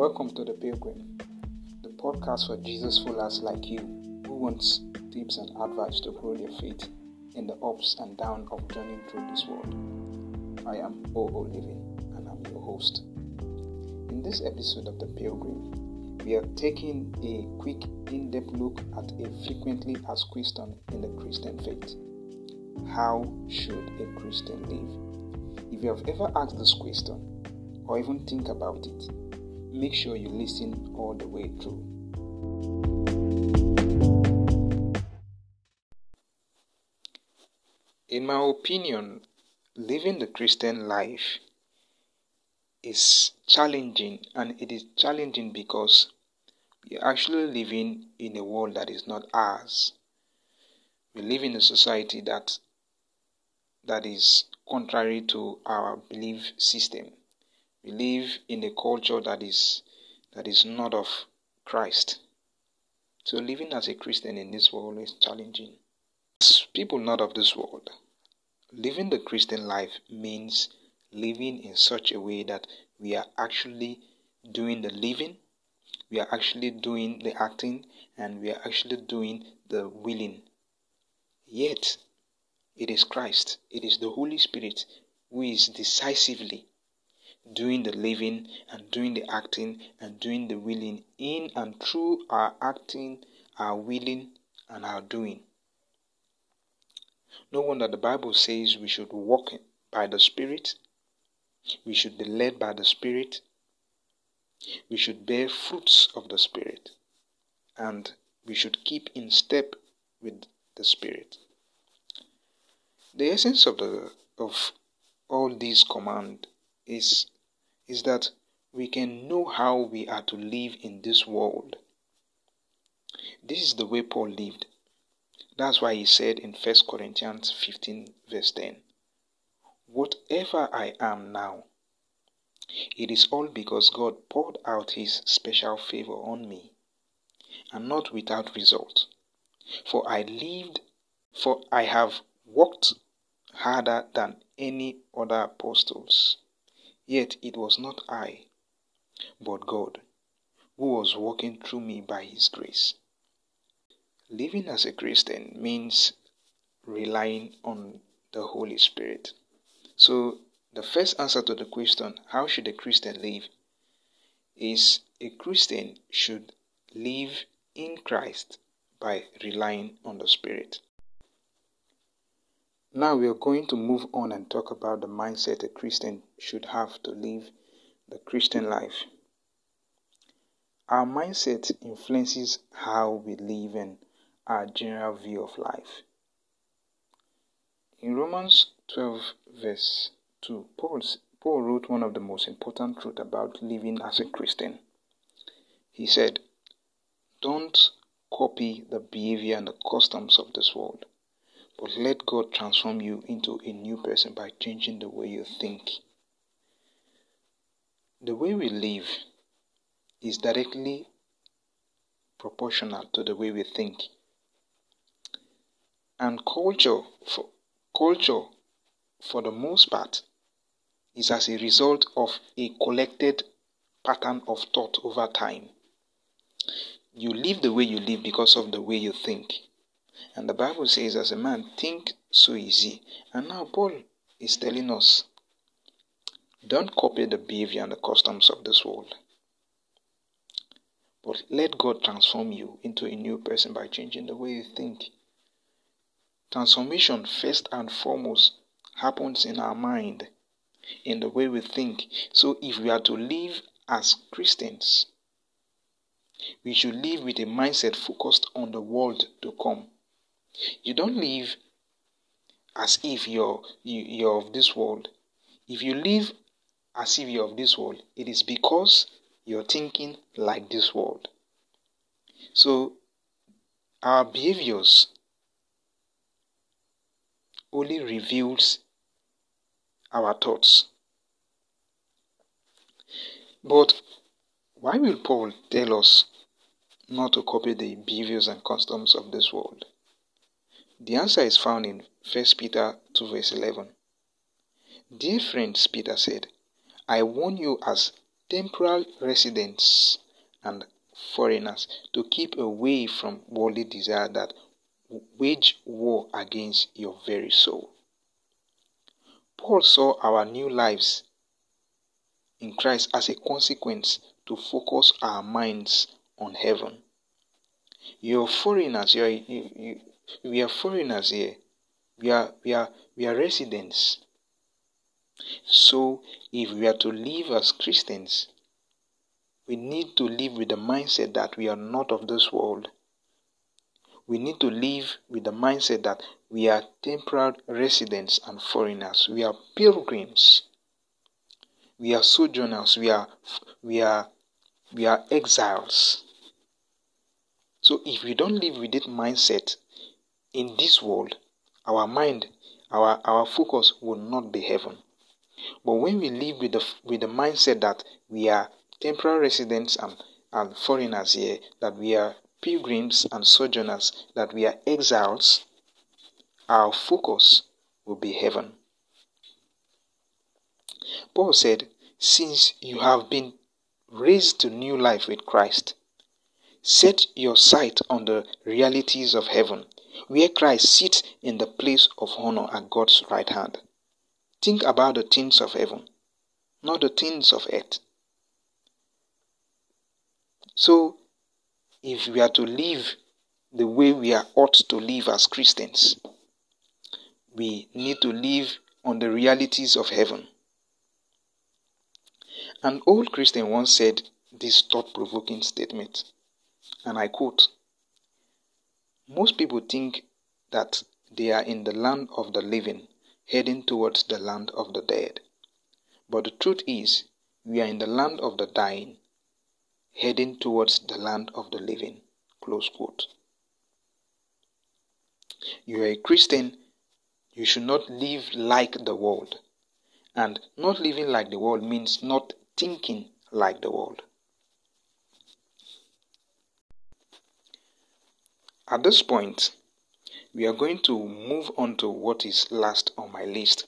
Welcome to The Pilgrim, the podcast for Jesus followers like you who wants tips and advice to grow their faith in the ups and downs of journeying through this world. I am O.O. Living and I'm your host. In this episode of The Pilgrim, we are taking a quick in depth look at a frequently asked question in the Christian faith How should a Christian live? If you have ever asked this question or even think about it, make sure you listen all the way through. In my opinion, living the Christian life is challenging, and it is challenging because we are actually living in a world that is not ours. We live in a society that that is contrary to our belief system. We live in a culture that is that is not of Christ. So living as a Christian in this world is challenging. As people not of this world, living the Christian life means living in such a way that we are actually doing the living, we are actually doing the acting, and we are actually doing the willing. Yet, it is Christ, it is the Holy Spirit who is decisively doing the living and doing the acting and doing the willing in and through our acting, our willing, and our doing. No wonder the Bible says we should walk by the Spirit, we should be led by the Spirit, we should bear fruits of the Spirit, and we should keep in step with the Spirit. The essence of the of all these command is is that we can know how we are to live in this world. This is the way Paul lived. That's why he said in 1 Corinthians 15, verse 10 Whatever I am now, it is all because God poured out his special favor on me, and not without result. For I lived, for I have worked harder than any other apostles Yet it was not I, but God, who was working through me by His grace. Living as a Christian means relying on the Holy Spirit. So, the first answer to the question, how should a Christian live? is a Christian should live in Christ by relying on the Spirit. Now we are going to move on and talk about the mindset a Christian should have to live the Christian life. Our mindset influences how we live and our general view of life. In Romans 12, verse 2, Paul, Paul wrote one of the most important truths about living as a Christian. He said, Don't copy the behavior and the customs of this world but let God transform you into a new person by changing the way you think. The way we live is directly proportional to the way we think. And culture for culture for the most part is as a result of a collected pattern of thought over time. You live the way you live because of the way you think. And the Bible says, as a man, think so easy. And now Paul is telling us, don't copy the behavior and the customs of this world. But let God transform you into a new person by changing the way you think. Transformation, first and foremost, happens in our mind, in the way we think. So if we are to live as Christians, we should live with a mindset focused on the world to come. You don't live as if you're you, you're of this world. If you live as if you're of this world, it is because you're thinking like this world. So our behaviors only reveals our thoughts. But why will Paul tell us not to copy the behaviors and customs of this world? The answer is found in 1 Peter 2 verse 11. Dear friends, Peter said, I warn you as temporal residents and foreigners to keep away from worldly desire that wage war against your very soul. Paul saw our new lives in Christ as a consequence to focus our minds on heaven. You're foreigners, you're, you, you, we are foreigners here. We are, we are, we are residents. So, if we are to live as Christians, we need to live with the mindset that we are not of this world. We need to live with the mindset that we are temporal residents and foreigners. We are pilgrims. We are sojourners. We are, we are, we are exiles. So if we don't live with that mindset in this world, our mind, our, our focus will not be heaven. But when we live with the, with the mindset that we are temporary residents and, and foreigners here, that we are pilgrims and sojourners, that we are exiles, our focus will be heaven. Paul said, Since you have been raised to new life with Christ, set your sight on the realities of heaven, where Christ sits in the place of honor at God's right hand. Think about the things of heaven, not the things of earth. So, if we are to live the way we are ought to live as Christians, we need to live on the realities of heaven. An old Christian once said this thought provoking statement, and I quote Most people think that they are in the land of the living heading towards the land of the dead. But the truth is, we are in the land of the dying, heading towards the land of the living. Close quote. You are a Christian, you should not live like the world. And not living like the world means not thinking like the world. At this point, we are going to move on to what is last on my list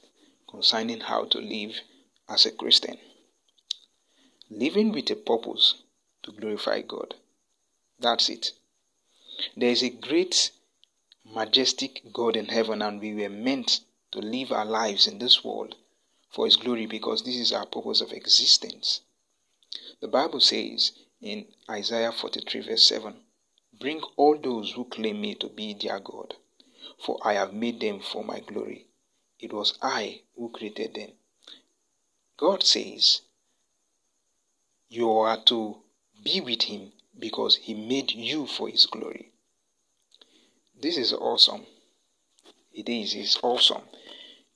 concerning how to live as a Christian. Living with a purpose to glorify God. That's it. There is a great, majestic God in heaven, and we were meant to live our lives in this world for His glory because this is our purpose of existence. The Bible says in Isaiah 43, verse 7 Bring all those who claim me to be their God for I have made them for my glory. It was I who created them. God says, You are to be with Him because He made you for His glory. This is awesome. It is, it's awesome.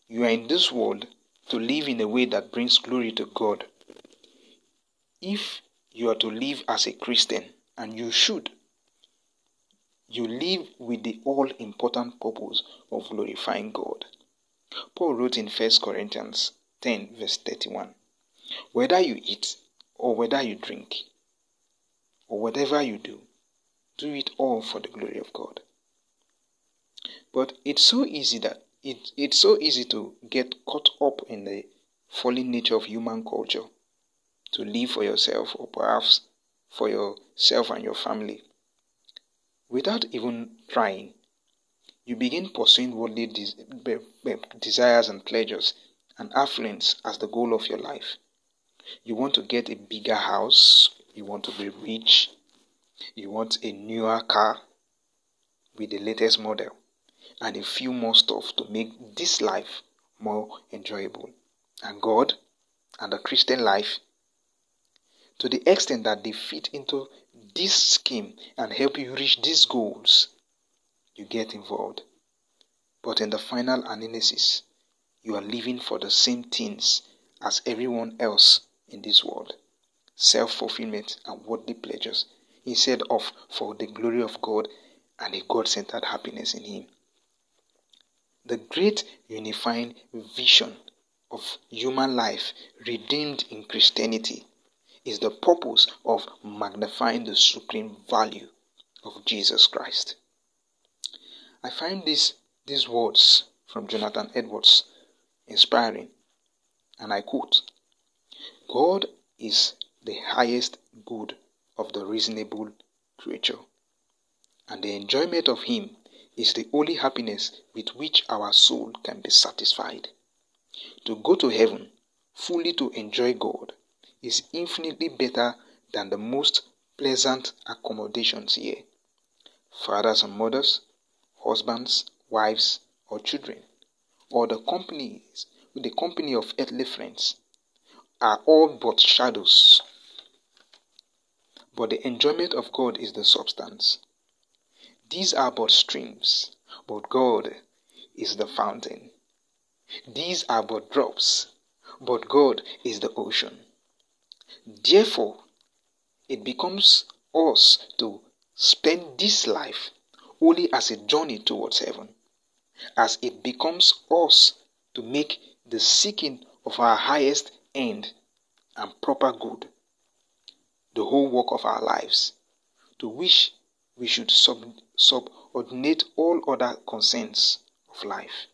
You are in this world to live in a way that brings glory to God. If you are to live as a Christian, and you should, you live with the all important purpose of glorifying God. Paul wrote in 1 Corinthians 10, verse 31 Whether you eat, or whether you drink, or whatever you do, do it all for the glory of God. But it's so easy that it, it's so easy to get caught up in the fallen nature of human culture, to live for yourself or perhaps for yourself and your family Without even trying, you begin pursuing worldly desires and pleasures and affluence as the goal of your life. You want to get a bigger house, you want to be rich, you want a newer car with the latest model, and a few more stuff to make this life more enjoyable. And God and the Christian life, to the extent that they fit into this scheme and help you reach these goals, you get involved. But in the final analysis, you are living for the same things as everyone else in this world self fulfillment and worldly pleasures instead of for the glory of God and a God centered happiness in Him. The great unifying vision of human life redeemed in Christianity is the purpose of magnifying the supreme value of Jesus Christ. I find these, these words from Jonathan Edwards inspiring, and I quote God is the highest good of the reasonable creature. And the enjoyment of Him is the only happiness with which our soul can be satisfied. To go to heaven, fully to enjoy God, is infinitely better than the most pleasant accommodations here. Fathers and mothers, husbands, wives, or children, or the companies, with the company of earthly friends, are all but shadows. But the enjoyment of God is the substance. These are but streams, but God is the fountain. These are but drops, but God is the ocean. Therefore, it becomes us to spend this life only as a journey towards heaven, as it becomes us to make the seeking of our highest end and proper good the whole work of our lives, to which we should sub- subordinate all other concerns of life.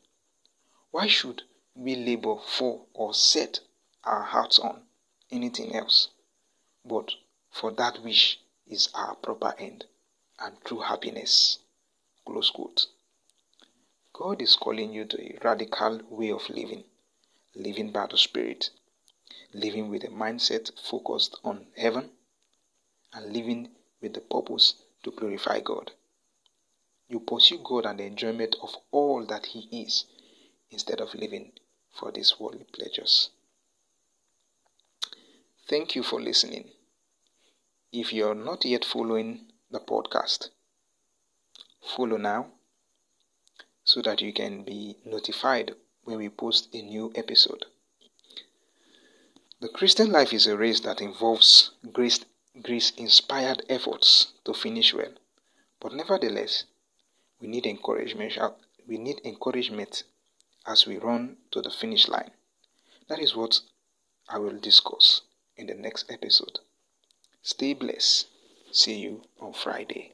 Why should we labor for or set our hearts on anything else but for that which is our proper end and true happiness? Close quote. God is calling you to a radical way of living, living by the Spirit, living with a mindset focused on heaven, and living with the purpose to glorify God. You pursue God and the enjoyment of all that He is instead of living for these worldly pleasures. Thank you for listening. If you're not yet following the podcast, follow now so that you can be notified when we post a new episode. The Christian life is a race that involves grace, grace inspired efforts to finish well. But nevertheless, we need encouragement uh, we need encouragement as we run to the finish line. That is what I will discuss in the next episode. Stay blessed. See you on Friday.